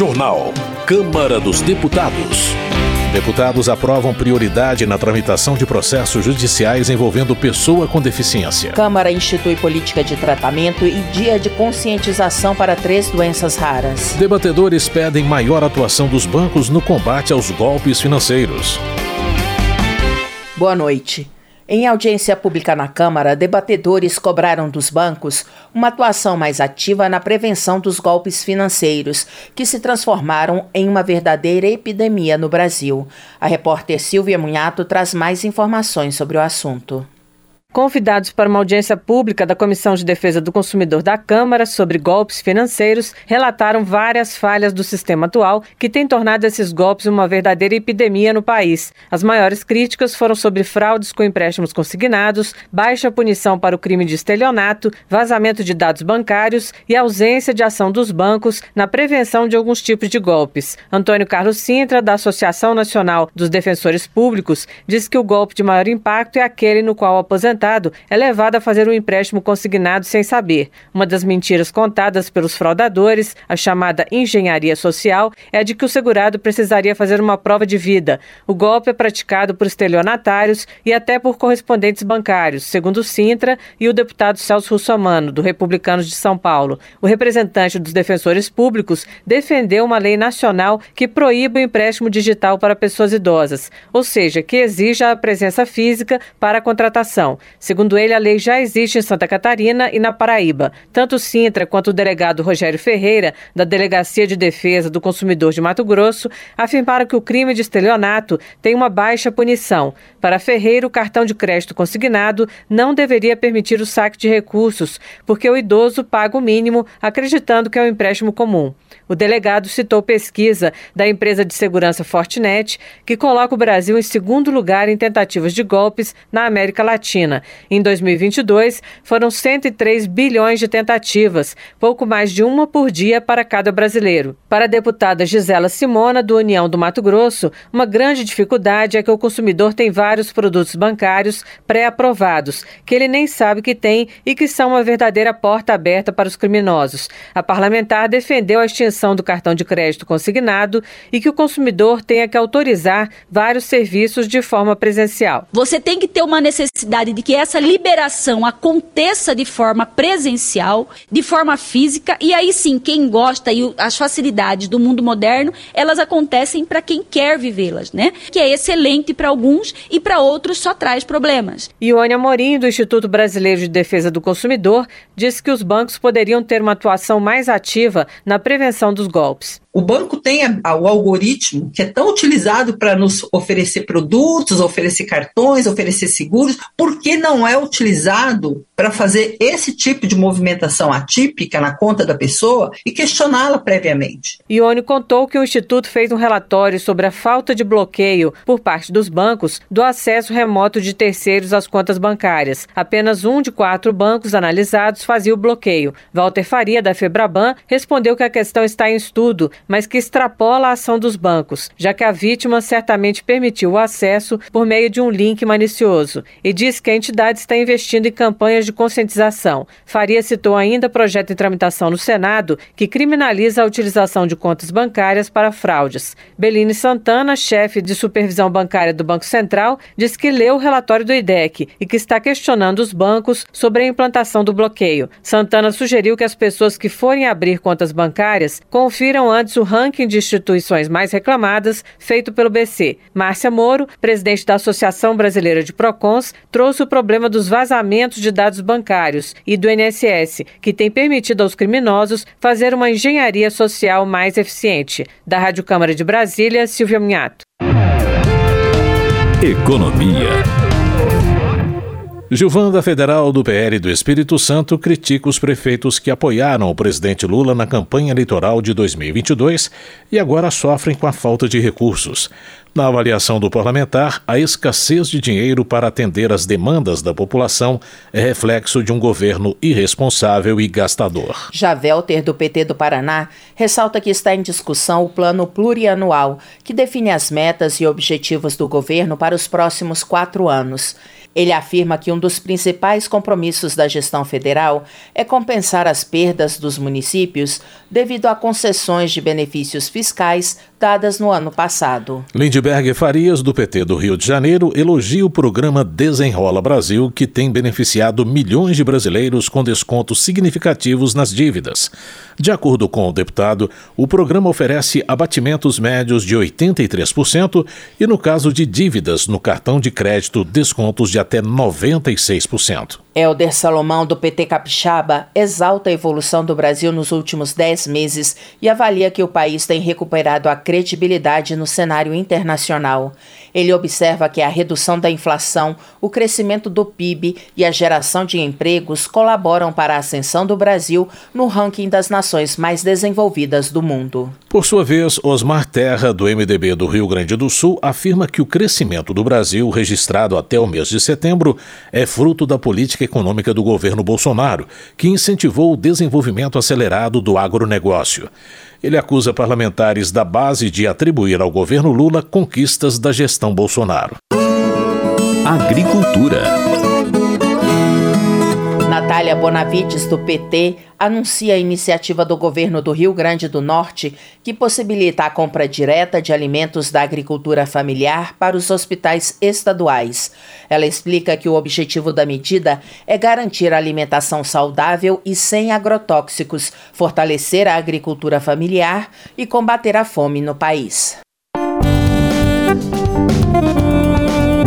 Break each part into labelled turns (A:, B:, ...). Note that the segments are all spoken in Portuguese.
A: Jornal. Câmara dos Deputados. Deputados aprovam prioridade na tramitação de processos judiciais envolvendo pessoa com deficiência.
B: Câmara institui política de tratamento e dia de conscientização para três doenças raras.
A: Debatedores pedem maior atuação dos bancos no combate aos golpes financeiros.
B: Boa noite. Em audiência pública na Câmara, debatedores cobraram dos bancos uma atuação mais ativa na prevenção dos golpes financeiros, que se transformaram em uma verdadeira epidemia no Brasil. A repórter Silvia Munhato traz mais informações sobre o assunto.
C: Convidados para uma audiência pública da Comissão de Defesa do Consumidor da Câmara sobre golpes financeiros, relataram várias falhas do sistema atual que tem tornado esses golpes uma verdadeira epidemia no país. As maiores críticas foram sobre fraudes com empréstimos consignados, baixa punição para o crime de estelionato, vazamento de dados bancários e ausência de ação dos bancos na prevenção de alguns tipos de golpes. Antônio Carlos Sintra, da Associação Nacional dos Defensores Públicos, diz que o golpe de maior impacto é aquele no qual o aposentado é levado a fazer um empréstimo consignado sem saber. Uma das mentiras contadas pelos fraudadores, a chamada engenharia social, é de que o segurado precisaria fazer uma prova de vida. O golpe é praticado por estelionatários e até por correspondentes bancários, segundo o Sintra e o deputado Celso Russomano, do Republicanos de São Paulo. O representante dos defensores públicos defendeu uma lei nacional que proíbe o empréstimo digital para pessoas idosas, ou seja, que exija a presença física para a contratação. Segundo ele, a lei já existe em Santa Catarina e na Paraíba. Tanto o Sintra quanto o delegado Rogério Ferreira, da Delegacia de Defesa do Consumidor de Mato Grosso, afirmaram que o crime de estelionato tem uma baixa punição. Para Ferreira, o cartão de crédito consignado não deveria permitir o saque de recursos, porque o idoso paga o mínimo acreditando que é um empréstimo comum. O delegado citou pesquisa da empresa de segurança Fortinet, que coloca o Brasil em segundo lugar em tentativas de golpes na América Latina. Em 2022, foram 103 bilhões de tentativas, pouco mais de uma por dia para cada brasileiro. Para a deputada Gisela Simona, do União do Mato Grosso, uma grande dificuldade é que o consumidor tem vários produtos bancários pré-aprovados, que ele nem sabe que tem e que são uma verdadeira porta aberta para os criminosos. A parlamentar defendeu a extinção do cartão de crédito consignado e que o consumidor tenha que autorizar vários serviços de forma presencial.
D: Você tem que ter uma necessidade de que essa liberação aconteça de forma presencial, de forma física, e aí sim, quem gosta e as facilidades do mundo moderno, elas acontecem para quem quer vivê-las, né? Que é excelente para alguns e para outros só traz problemas.
C: Ione Amorim, do Instituto Brasileiro de Defesa do Consumidor, disse que os bancos poderiam ter uma atuação mais ativa na prevenção dos golpes.
E: O banco tem a, o algoritmo que é tão utilizado para nos oferecer produtos, oferecer cartões, oferecer seguros, por que não é utilizado para fazer esse tipo de movimentação atípica na conta da pessoa e questioná-la previamente?
C: Ione contou que o Instituto fez um relatório sobre a falta de bloqueio por parte dos bancos do acesso remoto de terceiros às contas bancárias. Apenas um de quatro bancos analisados fazia o bloqueio. Walter Faria, da Febraban, respondeu que a questão está em estudo mas que extrapola a ação dos bancos, já que a vítima certamente permitiu o acesso por meio de um link malicioso, e diz que a entidade está investindo em campanhas de conscientização. Faria citou ainda projeto em tramitação no Senado que criminaliza a utilização de contas bancárias para fraudes. Beline Santana, chefe de supervisão bancária do Banco Central, diz que leu o relatório do IDEC e que está questionando os bancos sobre a implantação do bloqueio. Santana sugeriu que as pessoas que forem abrir contas bancárias confiram antes o ranking de instituições mais reclamadas feito pelo BC. Márcia Moro, presidente da Associação Brasileira de Procons, trouxe o problema dos vazamentos de dados bancários e do INSS, que tem permitido aos criminosos fazer uma engenharia social mais eficiente. Da Rádio Câmara de Brasília, Silvia Minhato.
A: Economia. Gilvanda Federal do PL do Espírito Santo critica os prefeitos que apoiaram o presidente Lula na campanha eleitoral de 2022 e agora sofrem com a falta de recursos. Na avaliação do parlamentar, a escassez de dinheiro para atender às demandas da população é reflexo de um governo irresponsável e gastador.
B: Javelter, do PT do Paraná, ressalta que está em discussão o plano plurianual, que define as metas e objetivos do governo para os próximos quatro anos. Ele afirma que um dos principais compromissos da gestão federal é compensar as perdas dos municípios devido a concessões de benefícios fiscais dadas no ano passado.
A: Lindbergh Farias, do PT do Rio de Janeiro, elogia o programa Desenrola Brasil, que tem beneficiado milhões de brasileiros com descontos significativos nas dívidas. De acordo com o deputado, o programa oferece abatimentos médios de 83% e, no caso de dívidas no cartão de crédito, descontos de até 96%.
B: Helder Salomão, do PT Capixaba, exalta a evolução do Brasil nos últimos 10 meses e avalia que o país tem recuperado a credibilidade no cenário internacional. Ele observa que a redução da inflação, o crescimento do PIB e a geração de empregos colaboram para a ascensão do Brasil no ranking das nações mais desenvolvidas do mundo.
A: Por sua vez, Osmar Terra, do MDB do Rio Grande do Sul, afirma que o crescimento do Brasil, registrado até o mês de setembro, é fruto da política econômica do governo Bolsonaro, que incentivou o desenvolvimento acelerado do agronegócio. Ele acusa parlamentares da base de atribuir ao governo Lula conquistas da gestão Bolsonaro.
B: Agricultura. Natália Bonavides, do PT, anuncia a iniciativa do governo do Rio Grande do Norte que possibilita a compra direta de alimentos da agricultura familiar para os hospitais estaduais. Ela explica que o objetivo da medida é garantir a alimentação saudável e sem agrotóxicos, fortalecer a agricultura familiar e combater a fome no país.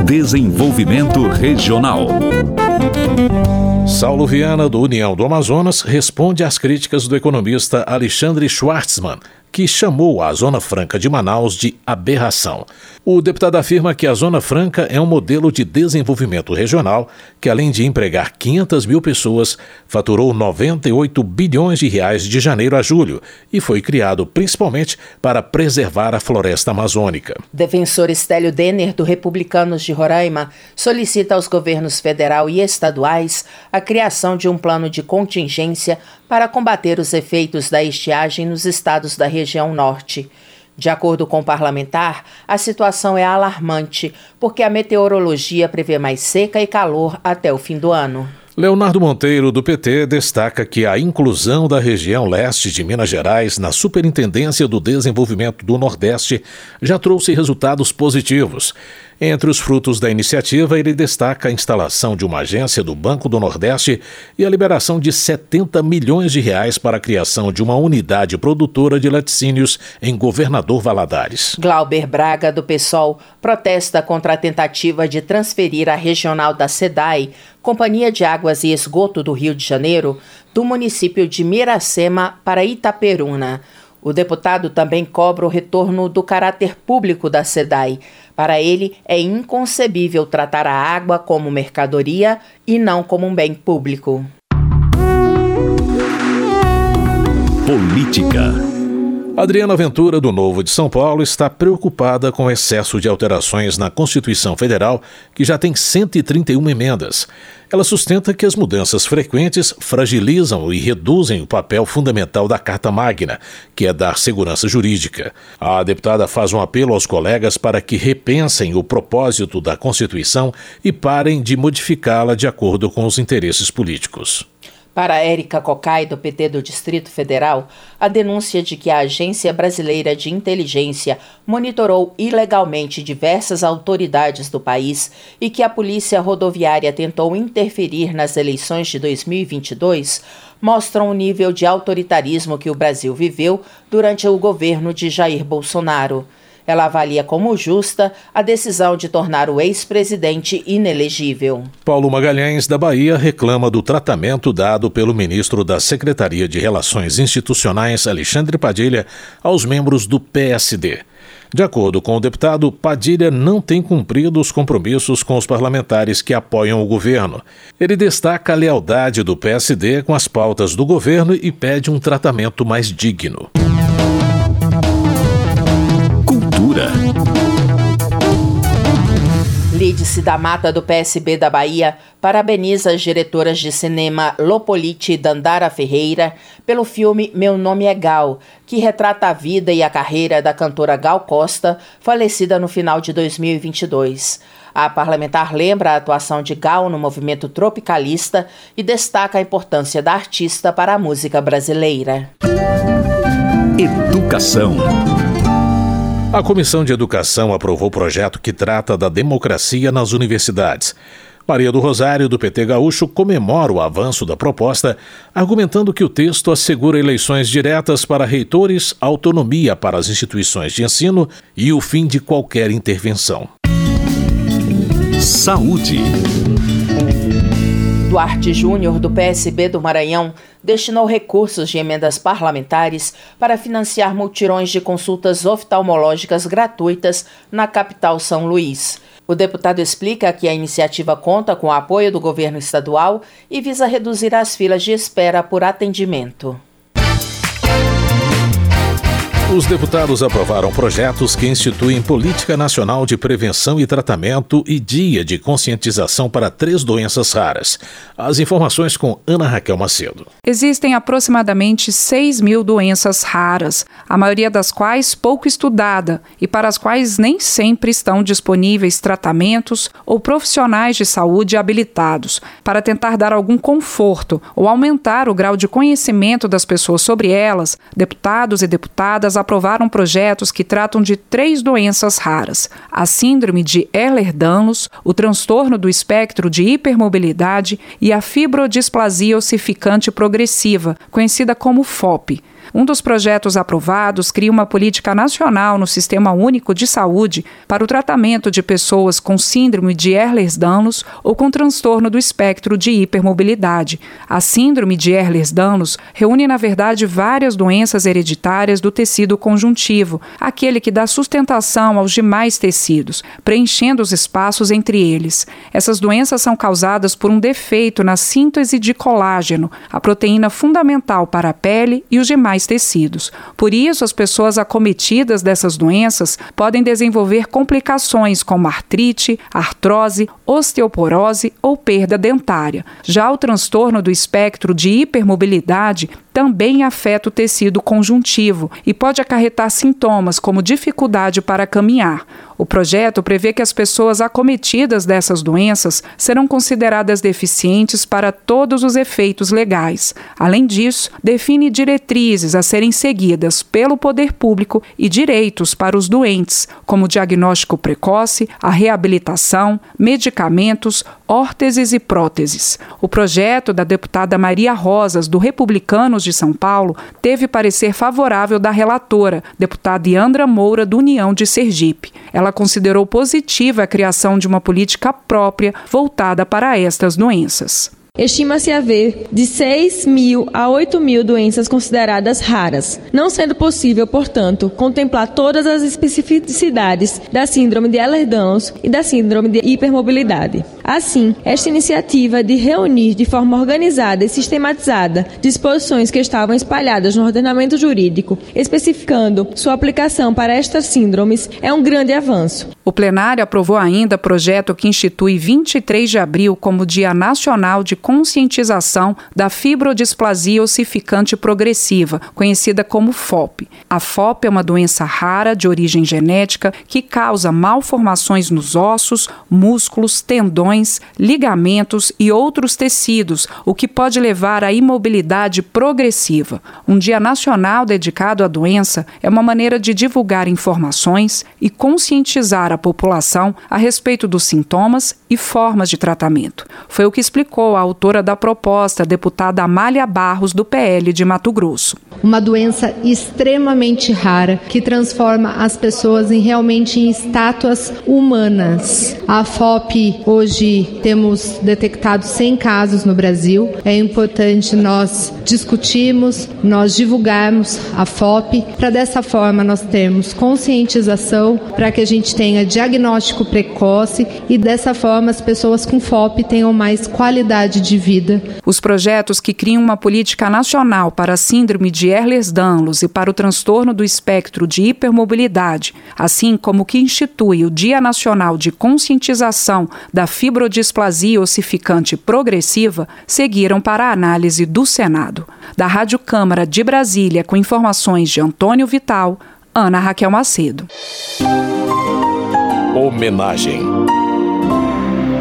F: Desenvolvimento Regional.
A: Saulo Viana, do União do Amazonas, responde às críticas do economista Alexandre Schwartzman, que chamou a Zona Franca de Manaus de aberração. O deputado afirma que a Zona Franca é um modelo de desenvolvimento regional que, além de empregar 500 mil pessoas, faturou 98 bilhões de reais de janeiro a julho e foi criado principalmente para preservar a floresta amazônica.
B: Defensor Estélio Denner, do Republicanos de Roraima, solicita aos governos federal e estaduais a criação de um plano de contingência para combater os efeitos da estiagem nos estados da região norte. De acordo com o parlamentar, a situação é alarmante, porque a meteorologia prevê mais seca e calor até o fim do ano.
A: Leonardo Monteiro, do PT, destaca que a inclusão da região leste de Minas Gerais na Superintendência do Desenvolvimento do Nordeste já trouxe resultados positivos. Entre os frutos da iniciativa, ele destaca a instalação de uma agência do Banco do Nordeste e a liberação de 70 milhões de reais para a criação de uma unidade produtora de laticínios em Governador Valadares.
B: Glauber Braga, do PSOL, protesta contra a tentativa de transferir a regional da SEDAI, Companhia de Águas e Esgoto do Rio de Janeiro, do município de Miracema para Itaperuna. O deputado também cobra o retorno do caráter público da SEDAI. Para ele, é inconcebível tratar a água como mercadoria e não como um bem público.
F: Política.
A: Adriana Ventura, do Novo de São Paulo, está preocupada com o excesso de alterações na Constituição Federal, que já tem 131 emendas. Ela sustenta que as mudanças frequentes fragilizam e reduzem o papel fundamental da Carta Magna, que é dar segurança jurídica. A deputada faz um apelo aos colegas para que repensem o propósito da Constituição e parem de modificá-la de acordo com os interesses políticos.
B: Para Érica Cocai, do PT do Distrito Federal, a denúncia de que a Agência Brasileira de Inteligência monitorou ilegalmente diversas autoridades do país e que a Polícia Rodoviária tentou interferir nas eleições de 2022 mostram o nível de autoritarismo que o Brasil viveu durante o governo de Jair Bolsonaro. Ela avalia como justa a decisão de tornar o ex-presidente inelegível.
A: Paulo Magalhães, da Bahia, reclama do tratamento dado pelo ministro da Secretaria de Relações Institucionais, Alexandre Padilha, aos membros do PSD. De acordo com o deputado, Padilha não tem cumprido os compromissos com os parlamentares que apoiam o governo. Ele destaca a lealdade do PSD com as pautas do governo e pede um tratamento mais digno.
B: Cleidice da Mata, do PSB da Bahia, parabeniza as diretoras de cinema Lopolite e Dandara Ferreira pelo filme Meu Nome é Gal, que retrata a vida e a carreira da cantora Gal Costa, falecida no final de 2022. A parlamentar lembra a atuação de Gal no movimento tropicalista e destaca a importância da artista para a música brasileira.
F: Educação.
A: A Comissão de Educação aprovou o projeto que trata da democracia nas universidades. Maria do Rosário, do PT Gaúcho, comemora o avanço da proposta, argumentando que o texto assegura eleições diretas para reitores, autonomia para as instituições de ensino e o fim de qualquer intervenção.
F: Saúde.
B: Duarte Júnior, do PSB do Maranhão, destinou recursos de emendas parlamentares para financiar multirões de consultas oftalmológicas gratuitas na capital São Luís. O deputado explica que a iniciativa conta com o apoio do governo estadual e visa reduzir as filas de espera por atendimento.
A: Os deputados aprovaram projetos que instituem Política Nacional de Prevenção e Tratamento e Dia de Conscientização para três doenças raras. As informações com Ana Raquel Macedo.
G: Existem aproximadamente 6 mil doenças raras, a maioria das quais pouco estudada e para as quais nem sempre estão disponíveis tratamentos ou profissionais de saúde habilitados. Para tentar dar algum conforto ou aumentar o grau de conhecimento das pessoas sobre elas, deputados e deputadas aprovaram projetos que tratam de três doenças raras: a síndrome de Ehlers-Danlos, o transtorno do espectro de hipermobilidade e a fibrodisplasia ossificante progressiva, conhecida como FOP. Um dos projetos aprovados cria uma política nacional no Sistema Único de Saúde para o tratamento de pessoas com síndrome de Ehlers-Danlos ou com transtorno do espectro de hipermobilidade. A síndrome de Ehlers-Danlos reúne, na verdade, várias doenças hereditárias do tecido conjuntivo, aquele que dá sustentação aos demais tecidos, preenchendo os espaços entre eles. Essas doenças são causadas por um defeito na síntese de colágeno, a proteína fundamental para a pele e os demais tecidos. Por isso, as pessoas acometidas dessas doenças podem desenvolver complicações como artrite, artrose, osteoporose ou perda dentária. Já o transtorno do espectro de hipermobilidade também afeta o tecido conjuntivo e pode acarretar sintomas como dificuldade para caminhar. O projeto prevê que as pessoas acometidas dessas doenças serão consideradas deficientes para todos os efeitos legais. Além disso, define diretrizes a serem seguidas pelo poder público e direitos para os doentes, como diagnóstico precoce, a reabilitação, medicamentos, órteses e próteses. O projeto da deputada Maria Rosas, do Republicanos de São Paulo, teve parecer favorável da relatora, deputada Yandra Moura, do União de Sergipe. Ela considerou positiva a criação de uma política própria voltada para estas doenças.
H: Estima-se haver de 6 mil a 8 mil doenças consideradas raras, não sendo possível, portanto, contemplar todas as especificidades da síndrome de Ehlers-Danlos e da síndrome de hipermobilidade. Assim, esta iniciativa de reunir de forma organizada e sistematizada disposições que estavam espalhadas no ordenamento jurídico, especificando sua aplicação para estas síndromes, é um grande avanço.
G: O plenário aprovou ainda projeto que institui 23 de abril como Dia Nacional de conscientização da fibrodisplasia ossificante progressiva, conhecida como FOP. A FOP é uma doença rara de origem genética que causa malformações nos ossos, músculos, tendões, ligamentos e outros tecidos, o que pode levar à imobilidade progressiva. Um Dia Nacional dedicado à doença é uma maneira de divulgar informações e conscientizar a população a respeito dos sintomas e formas de tratamento. Foi o que explicou a autora da proposta, deputada Amália Barros, do PL de Mato Grosso.
I: Uma doença extremamente rara que transforma as pessoas em realmente em estátuas humanas. A FOP hoje Temos detectado 100 casos no Brasil. É importante nós discutirmos, nós divulgarmos a FOP, para dessa forma nós termos conscientização, para que a gente tenha diagnóstico precoce e dessa forma as pessoas com FOP tenham mais qualidade de vida.
G: Os projetos que criam uma política nacional para a síndrome de Ehlers-Danlos e para o transtorno do espectro de hipermobilidade, assim como que institui o Dia Nacional de Conscientização da Fibrodisplasia Ossificante Progressiva, seguiram para a análise do Senado. Da Rádio Câmara de Brasília, com informações de Antônio Vital, Ana Raquel Macedo.
A: Homenagem.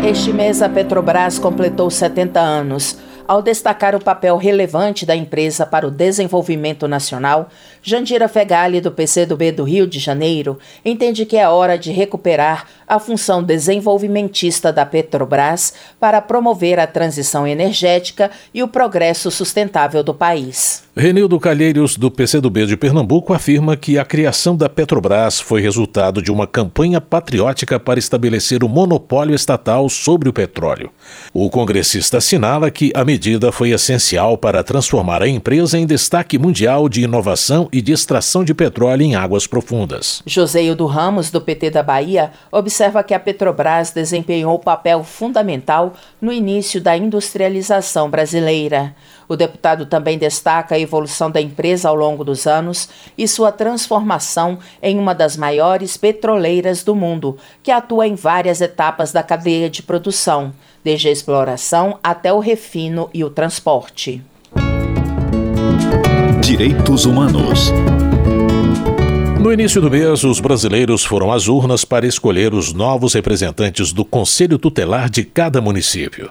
B: Este mês a Petrobras completou 70 anos. Ao destacar o papel relevante da empresa para o desenvolvimento nacional, Jandira Fegali, do PCdoB do Rio de Janeiro, entende que é hora de recuperar a função desenvolvimentista da Petrobras para promover a transição energética e o progresso sustentável do país.
A: Renildo Calheiros, do PCdoB de Pernambuco, afirma que a criação da Petrobras foi resultado de uma campanha patriótica para estabelecer o monopólio estatal sobre o petróleo. O congressista assinala que a medida foi essencial para transformar a empresa em destaque mundial de inovação e de extração de petróleo em águas profundas.
B: Joseildo Ramos, do PT da Bahia, observa que a Petrobras desempenhou papel fundamental no início da industrialização brasileira. O deputado também destaca evolução da empresa ao longo dos anos e sua transformação em uma das maiores petroleiras do mundo, que atua em várias etapas da cadeia de produção, desde a exploração até o refino e o transporte.
F: Direitos Humanos.
A: No início do mês, os brasileiros foram às urnas para escolher os novos representantes do Conselho Tutelar de cada município.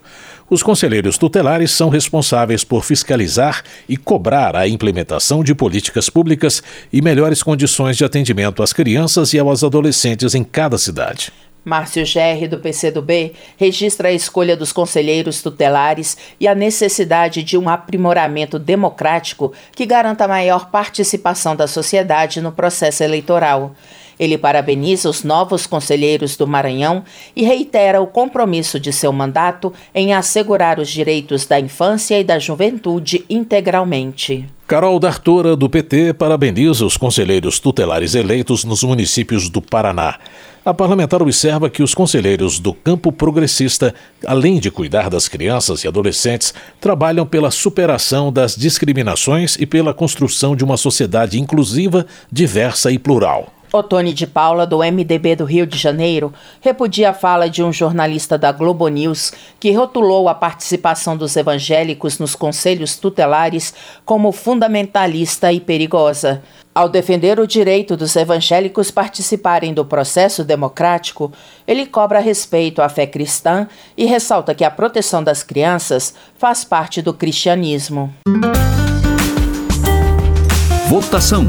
A: Os conselheiros tutelares são responsáveis por fiscalizar e cobrar a implementação de políticas públicas e melhores condições de atendimento às crianças e aos adolescentes em cada cidade.
B: Márcio Gerri, do PCdoB, registra a escolha dos conselheiros tutelares e a necessidade de um aprimoramento democrático que garanta maior participação da sociedade no processo eleitoral. Ele parabeniza os novos conselheiros do Maranhão e reitera o compromisso de seu mandato em assegurar os direitos da infância e da juventude integralmente.
A: Carol D'Artora, do PT, parabeniza os conselheiros tutelares eleitos nos municípios do Paraná. A parlamentar observa que os conselheiros do campo progressista, além de cuidar das crianças e adolescentes, trabalham pela superação das discriminações e pela construção de uma sociedade inclusiva, diversa e plural.
B: Otone de Paula, do MDB do Rio de Janeiro, repudia a fala de um jornalista da Globo News que rotulou a participação dos evangélicos nos conselhos tutelares como fundamentalista e perigosa. Ao defender o direito dos evangélicos participarem do processo democrático, ele cobra respeito à fé cristã e ressalta que a proteção das crianças faz parte do cristianismo.
F: Votação.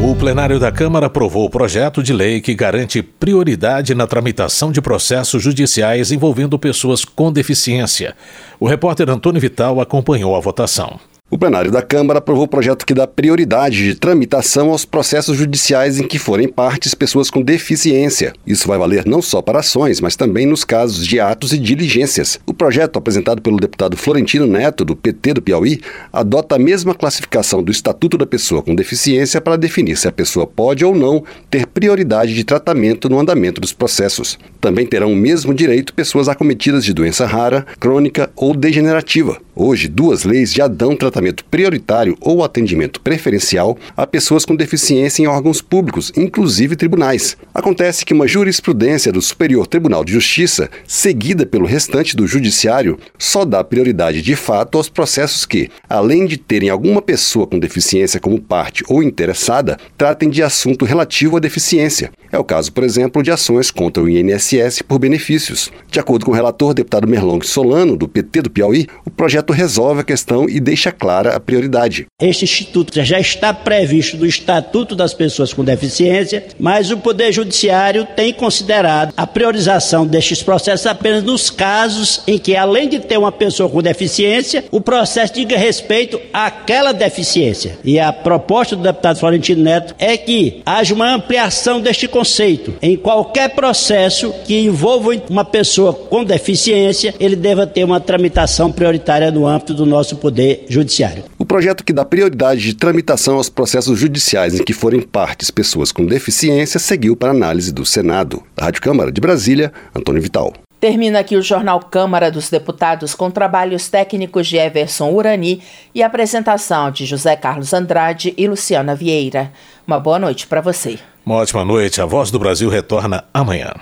A: O plenário da Câmara aprovou o projeto de lei que garante prioridade na tramitação de processos judiciais envolvendo pessoas com deficiência. O repórter Antônio Vital acompanhou a votação.
J: O plenário da Câmara aprovou o projeto que dá prioridade de tramitação aos processos judiciais em que forem partes pessoas com deficiência. Isso vai valer não só para ações, mas também nos casos de atos e diligências. O projeto, apresentado pelo deputado Florentino Neto, do PT do Piauí, adota a mesma classificação do Estatuto da Pessoa com Deficiência para definir se a pessoa pode ou não ter prioridade de tratamento no andamento dos processos. Também terão o mesmo direito pessoas acometidas de doença rara, crônica ou degenerativa. Hoje, duas leis já dão tratamento prioritário ou atendimento preferencial a pessoas com deficiência em órgãos públicos, inclusive tribunais. Acontece que uma jurisprudência do Superior Tribunal de Justiça, seguida pelo restante do Judiciário, só dá prioridade de fato aos processos que, além de terem alguma pessoa com deficiência como parte ou interessada, tratem de assunto relativo à deficiência. É o caso, por exemplo, de ações contra o INSS por benefícios. De acordo com o relator deputado Merlong Solano, do PT do Piauí, o projeto resolve a questão e deixa clara a prioridade.
K: Este instituto já está previsto no Estatuto das Pessoas com Deficiência, mas o Poder Judiciário tem considerado a priorização destes processos apenas nos casos em que, além de ter uma pessoa com deficiência, o processo diga respeito àquela deficiência. E a proposta do deputado Florentino Neto é que haja uma ampliação deste conceito. Em qualquer processo que envolva uma pessoa com deficiência, ele deva ter uma tramitação prioritária no âmbito do nosso Poder Judiciário.
J: O projeto que dá prioridade de tramitação aos processos judiciais em que forem partes pessoas com deficiência seguiu para análise do Senado. Da Rádio Câmara de Brasília, Antônio Vital.
B: Termina aqui o Jornal Câmara dos Deputados com trabalhos técnicos de Everson Urani e apresentação de José Carlos Andrade e Luciana Vieira. Uma boa noite para você.
A: Uma ótima noite. A Voz do Brasil retorna amanhã.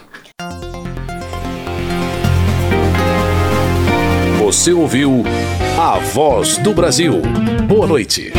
A: Você ouviu A Voz do Brasil. Boa noite.